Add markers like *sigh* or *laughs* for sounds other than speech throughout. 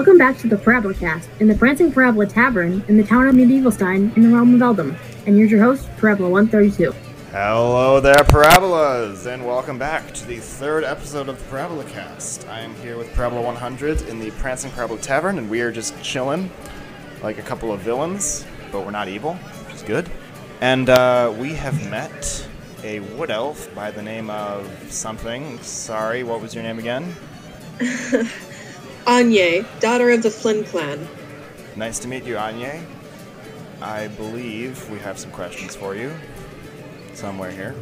Welcome back to the Parabolacast in the Prancing Parabola Tavern in the town of Medievalstein in the realm of Eldom. And here's your host, Parabola 132. Hello there, Parabolas, and welcome back to the third episode of the Parabola Cast. I am here with Parabola 100 in the Prancing Parabola Tavern, and we are just chilling like a couple of villains, but we're not evil, which is good. And uh, we have met a wood elf by the name of something. Sorry, what was your name again? *laughs* Anye, daughter of the Flynn clan. Nice to meet you, Anye. I believe we have some questions for you. Somewhere here.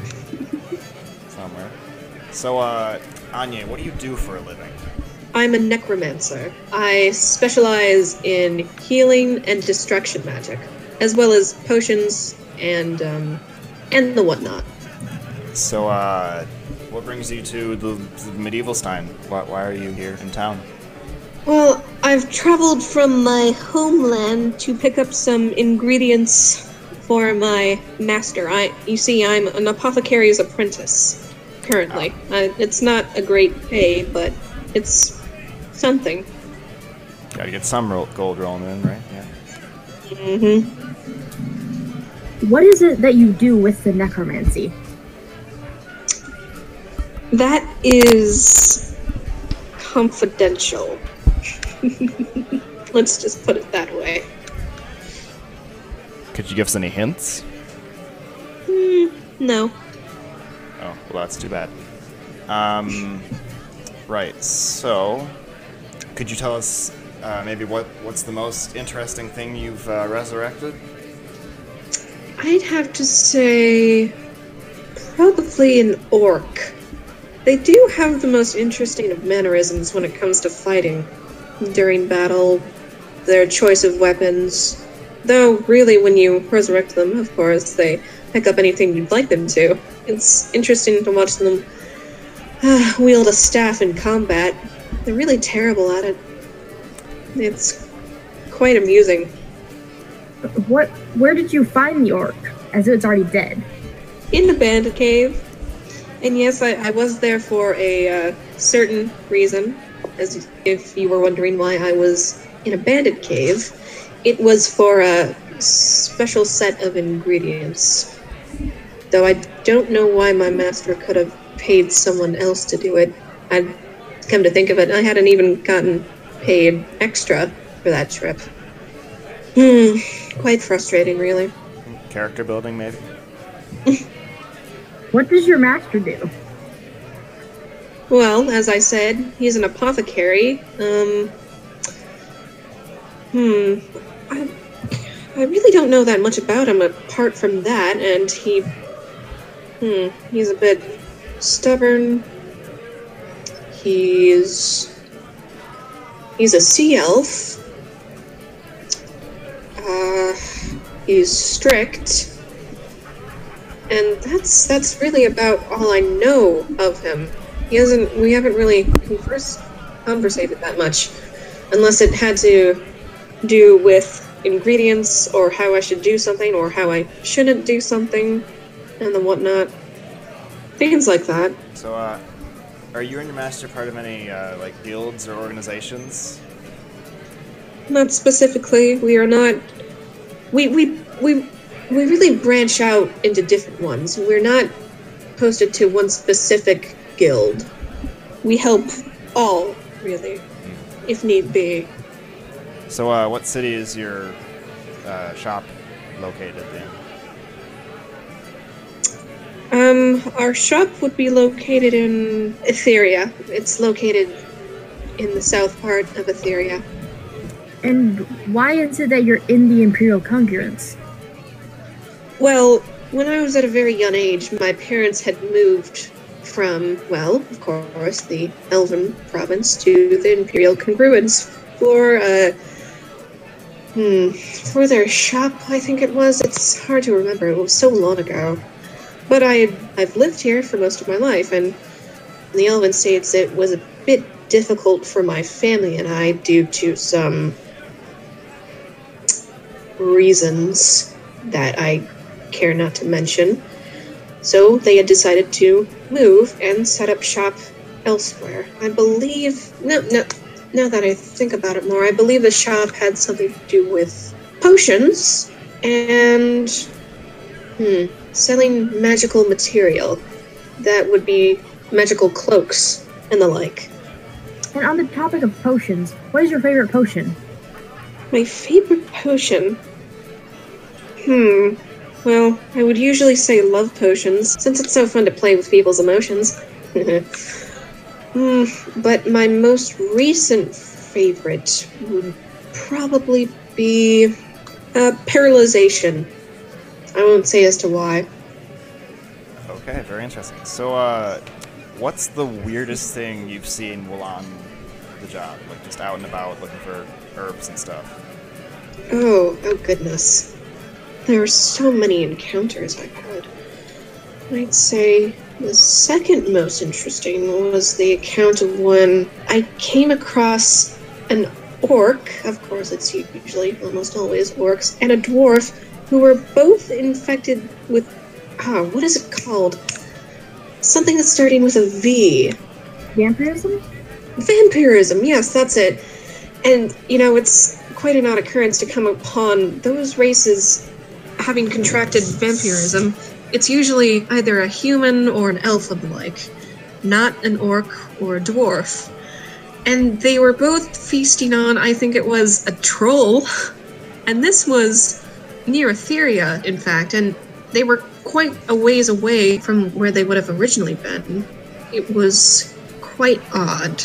*laughs* Somewhere. So, uh, Anye, what do you do for a living? I'm a necromancer. I specialize in healing and destruction magic, as well as potions and um, and the whatnot. So, uh, what brings you to the, the Medievalstein? Why, why are you here in town? Well, I've traveled from my homeland to pick up some ingredients for my master. I, you see, I'm an apothecary's apprentice currently. Uh, it's not a great pay, but it's something. Gotta get some ro- gold rolling in, right? Yeah. Mm-hmm. What is it that you do with the necromancy? That is confidential. *laughs* Let's just put it that way. Could you give us any hints? Hmm, no. Oh, well, that's too bad. Um, right. So, could you tell us uh, maybe what what's the most interesting thing you've uh, resurrected? I'd have to say probably an orc. They do have the most interesting of mannerisms when it comes to fighting. During battle, their choice of weapons. Though, really, when you resurrect them, of course, they pick up anything you'd like them to. It's interesting to watch them uh, wield a staff in combat. They're really terrible at it. It's quite amusing. What? Where did you find the orc? As it's already dead. in the bandit cave. And yes, I, I was there for a uh, certain reason. As if you were wondering why I was in a bandit cave, it was for a special set of ingredients. Though I don't know why my master could have paid someone else to do it. I'd come to think of it, I hadn't even gotten paid extra for that trip. Hmm, quite frustrating, really. Character building, maybe. *laughs* What does your master do? Well, as I said, he's an apothecary. Um. Hmm. I, I really don't know that much about him apart from that, and he. Hmm. He's a bit stubborn. He's. He's a sea elf. Uh. He's strict. And that's that's really about all I know of him. He hasn't. We haven't really conversed, conversated that much, unless it had to do with ingredients or how I should do something or how I shouldn't do something, and the whatnot. Things like that. So, uh, are you and your master part of any uh, like guilds or organizations? Not specifically. We are not. We we we we really branch out into different ones. We're not posted to one specific guild. We help all, really, if need be. So, uh, what city is your uh, shop located in? Um, our shop would be located in Etheria. It's located in the south part of Etheria. And why is it that you're in the Imperial Concurrence? Well, when I was at a very young age, my parents had moved from, well, of course, the Elven province to the Imperial Congruence for, uh, hmm, for their shop, I think it was. It's hard to remember. It was so long ago. But I, I've lived here for most of my life, and in the Elven states, it was a bit difficult for my family and I due to some reasons that I care not to mention. So they had decided to move and set up shop elsewhere. I believe no, no. Now that I think about it more, I believe the shop had something to do with potions and hmm, selling magical material. That would be magical cloaks and the like. And on the topic of potions, what is your favorite potion? My favorite potion. Hmm. Well, I would usually say love potions, since it's so fun to play with people's emotions. *laughs* hmm, but my most recent favorite would probably be uh, paralyzation. I won't say as to why. Okay, very interesting. So, uh, what's the weirdest thing you've seen while on the job? Like just out and about looking for herbs and stuff? Oh, oh goodness. There are so many encounters I've had. I'd say the second most interesting was the account of when I came across an orc, of course it's usually almost always orcs, and a dwarf who were both infected with ah, what is it called? Something that's starting with a V. Vampirism? Vampirism, yes, that's it. And, you know, it's quite an odd occurrence to come upon those races having contracted vampirism. It's usually either a human or an elf of the like, not an orc or a dwarf. And they were both feasting on, I think it was a troll. *laughs* And this was near Etheria, in fact, and they were quite a ways away from where they would have originally been. It was quite odd.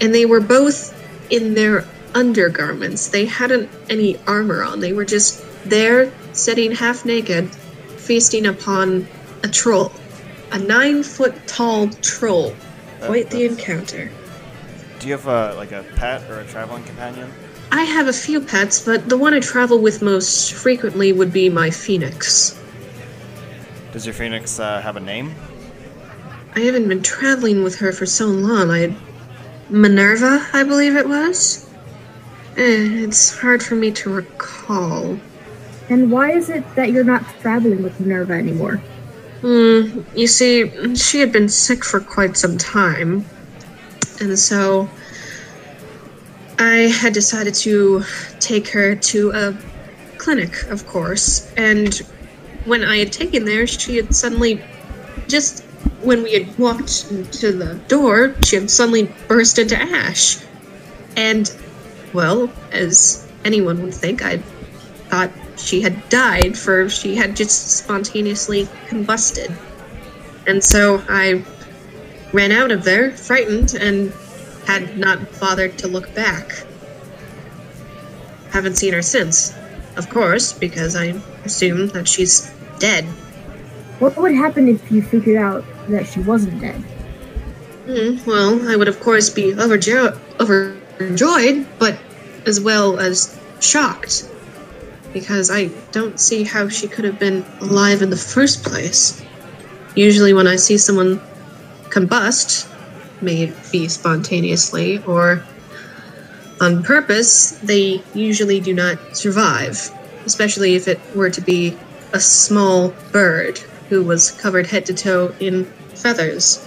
And they were both in their undergarments. They hadn't any armor on. They were just there, sitting half naked, feasting upon a troll. A nine foot tall troll. Quite the encounter. Do you have a, like a pet or a traveling companion? I have a few pets, but the one I travel with most frequently would be my phoenix. Does your phoenix uh, have a name? I haven't been traveling with her for so long. I. Minerva, I believe it was? Eh, it's hard for me to recall. And why is it that you're not traveling with Minerva anymore? Hmm, you see, she had been sick for quite some time. And so. I had decided to take her to a clinic, of course. And when I had taken there, she had suddenly just when we had walked to the door, she had suddenly burst into ash. And, well, as anyone would think, I thought she had died, for she had just spontaneously combusted. And so I ran out of there, frightened, and had not bothered to look back. Haven't seen her since, of course, because I assume that she's dead. What would happen if you figured out that she wasn't dead? Mm, well, I would of course be overjo- overjoyed, but as well as shocked. Because I don't see how she could have been alive in the first place. Usually, when I see someone combust, may it be spontaneously or on purpose, they usually do not survive, especially if it were to be a small bird who was covered head to toe in feathers.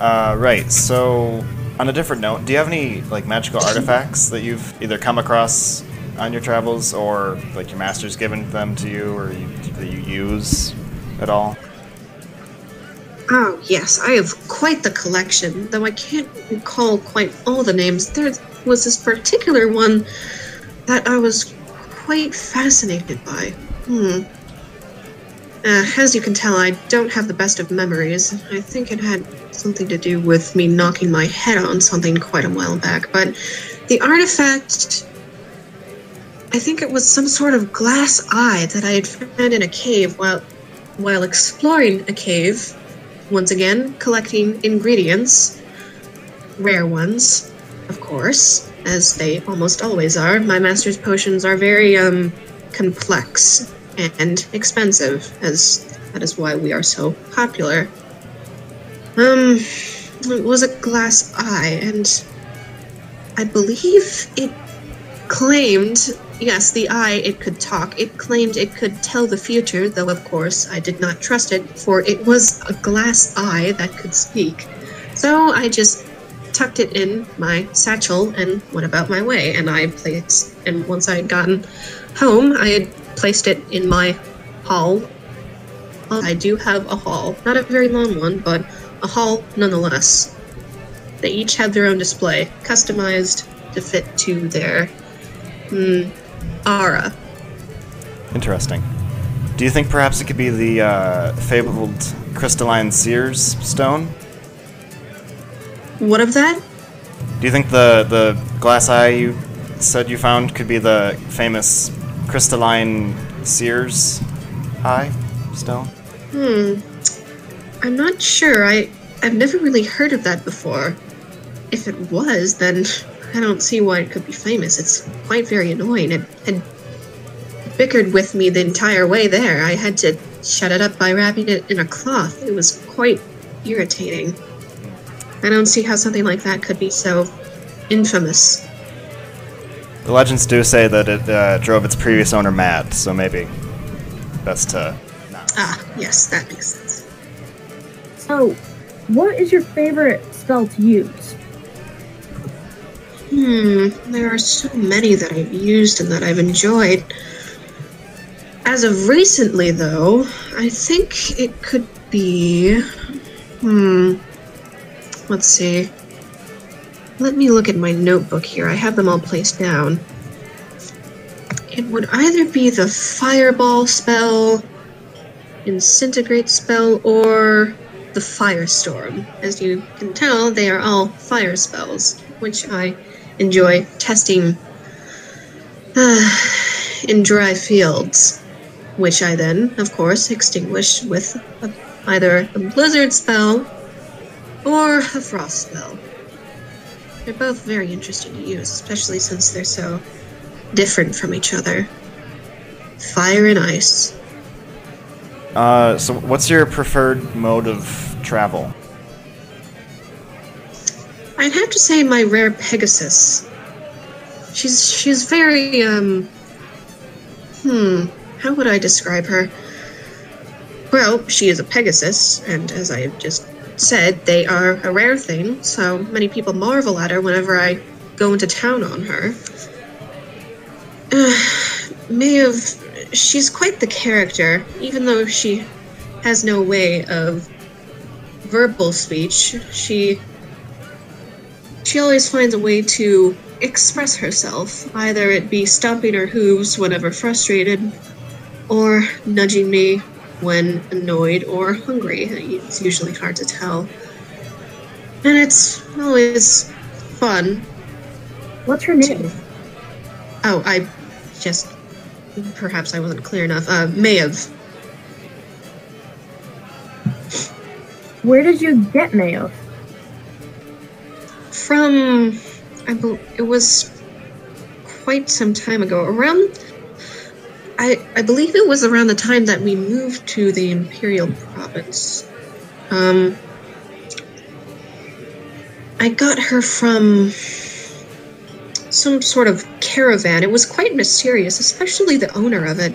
Uh, right. So, on a different note, do you have any like magical artifacts that you've either come across on your travels, or like your master's given them to you, or you, that you use at all? Oh, yes, I have quite the collection, though I can't recall quite all the names. There was this particular one that I was quite fascinated by. Hmm. Uh, as you can tell, I don't have the best of memories. I think it had something to do with me knocking my head on something quite a while back, but the artifact. I think it was some sort of glass eye that I had found in a cave while while exploring a cave. Once again, collecting ingredients, rare ones, of course, as they almost always are. My master's potions are very um complex and expensive, as that is why we are so popular. Um, it was a glass eye, and I believe it claimed yes, the eye, it could talk. It claimed it could tell the future, though of course I did not trust it, for it was a glass eye that could speak. So I just tucked it in my satchel and went about my way. And I placed, and once I had gotten home, I had placed it in my hall. I do have a hall, not a very long one, but a hall nonetheless. They each have their own display, customized to fit to their mm, aura. Interesting. Do you think perhaps it could be the uh, fabled crystalline Sears stone? What of that? Do you think the the glass eye you said you found could be the famous crystalline Sears eye stone? Hmm. I'm not sure. I I've never really heard of that before. If it was, then I don't see why it could be famous. It's quite very annoying. It had bickered with me the entire way there. I had to shut it up by wrapping it in a cloth. It was quite irritating. I don't see how something like that could be so infamous. The legends do say that it uh, drove its previous owner mad, so maybe best to not. Ah, yes, that makes sense. So, what is your favorite spell to use? Hmm, there are so many that I've used and that I've enjoyed. As of recently, though, I think it could be. Hmm. Let's see. Let me look at my notebook here. I have them all placed down. It would either be the Fireball spell, Incinerate spell, or the Firestorm. As you can tell, they are all fire spells, which I enjoy testing uh, in dry fields, which I then, of course, extinguish with a, either a blizzard spell or a frost spell. They're both very interesting to use, especially since they're so different from each other. Fire and ice. Uh, so what's your preferred mode of travel? I'd have to say my rare Pegasus. She's she's very um hmm, how would I describe her? Well, she is a Pegasus, and as I have just said, they are a rare thing, so many people marvel at her whenever I go into town on her. *sighs* Uh, Maeve, she's quite the character, even though she has no way of verbal speech. She she always finds a way to express herself, either it be stomping her hooves whenever frustrated, or nudging me when annoyed or hungry. It's usually hard to tell. And it's always fun. What's her name? Oh, I just. Perhaps I wasn't clear enough. Uh, Maeve. Where did you get Mayo? From. I bel it was quite some time ago. Around. I, I believe it was around the time that we moved to the Imperial Province. Um, I got her from some sort of caravan. It was quite mysterious, especially the owner of it.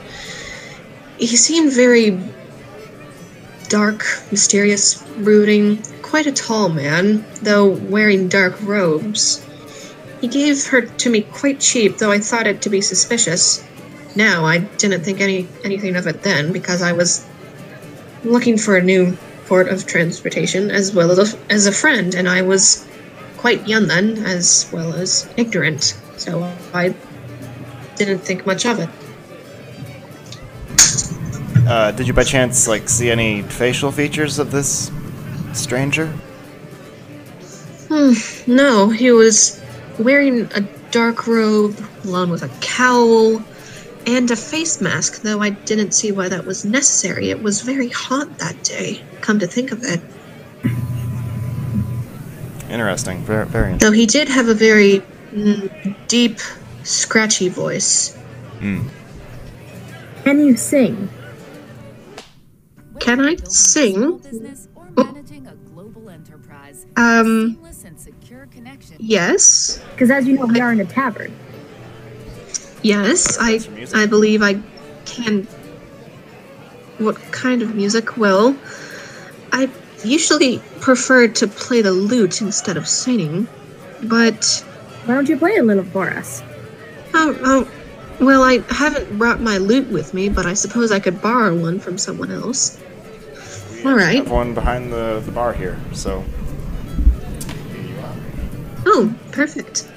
He seemed very dark, mysterious, brooding, quite a tall man, though wearing dark robes. He gave her to me quite cheap, though I thought it to be suspicious. Now I didn't think any anything of it then because I was looking for a new port of transportation as well as a, as a friend, and I was quite young then, as well as ignorant, so I didn't think much of it. Uh, did you by chance like see any facial features of this stranger? Hmm, no, he was wearing a dark robe along with a cowl and a face mask, though I didn't see why that was necessary. It was very hot that day, come to think of it. Interesting. Very, very interesting. Though he did have a very mm, deep, scratchy voice. Mm. Can you sing? Can I sing? Um, Seamless and secure connection. yes. Because as you know, we are in a tavern. Yes, I That's your music. I believe I can. What kind of music? Well, I usually prefer to play the lute instead of singing, but Why don't you play a little for us? oh, oh, well, I haven't brought my lute with me, but I suppose I could borrow one from someone else. We All actually right. have one behind the, the bar here, so. Perfect.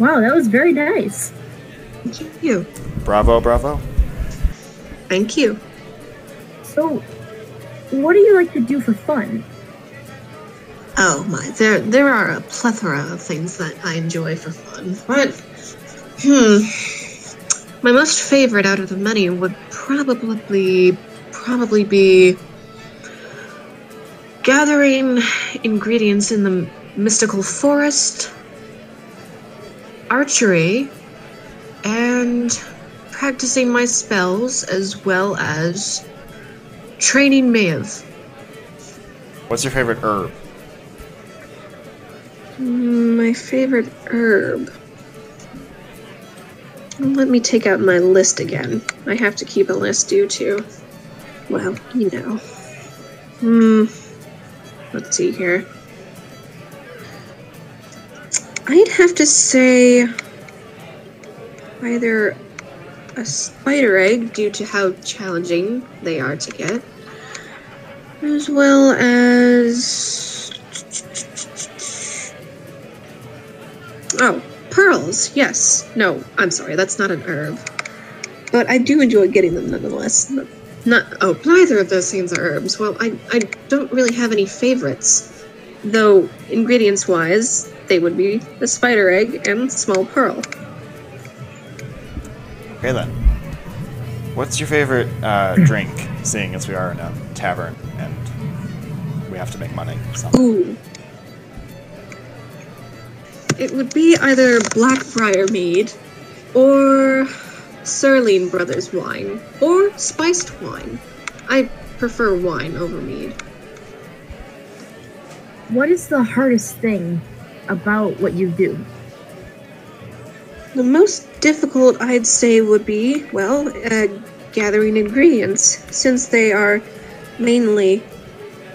Wow, that was very nice. Thank you. Bravo, bravo. Thank you. So, what do you like to do for fun? Oh my, there there are a plethora of things that I enjoy for fun. But hmm. My most favorite out of the many would probably probably be gathering ingredients in the mystical forest, archery, and practicing my spells as well as training Maeve. What's your favorite herb? Mm, My favorite herb. Let me take out my list again. I have to keep a list due to, well, you know. Hmm. Let's see here. I'd have to say either a spider egg due to how challenging they are to get, as well as Oh, pearls. Yes. No, I'm sorry. That's not an herb. But I do enjoy getting them nonetheless. Not. Oh, neither of those things are herbs. Well, I I don't really have any favorites, though ingredients wise, they would be the spider egg and small pearl. Okay then. What's your favorite uh, drink, seeing as we are in a tavern and we have to make money? So. Ooh. It would be either Blackbriar mead or Serling Brothers wine or spiced wine. I prefer wine over mead. What is the hardest thing about what you do? The most difficult, I'd say, would be, well, uh, gathering ingredients, since they are mainly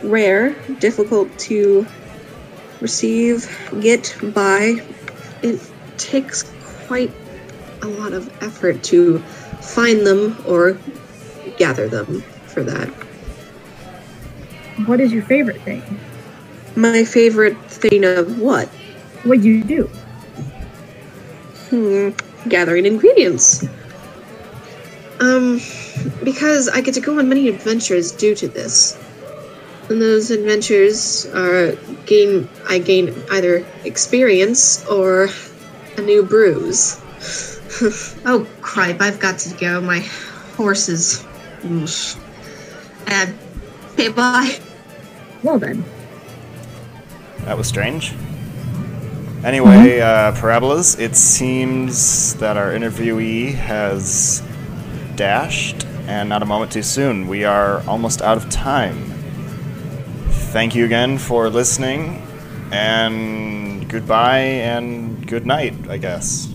rare, difficult to receive, get, buy. It takes quite a lot of effort to find them or gather them for that. What is your favorite thing? My favorite thing of what? What you do? Hmm, gathering ingredients. Um, because I get to go on many adventures due to this. And those adventures are gain I gain either experience or a new bruise. *laughs* oh cripe, I've got to go. My horse is Oosh. uh, okay, bye. Well then, That was strange. Anyway, uh, Parabolas, it seems that our interviewee has dashed, and not a moment too soon. We are almost out of time. Thank you again for listening, and goodbye and good night, I guess.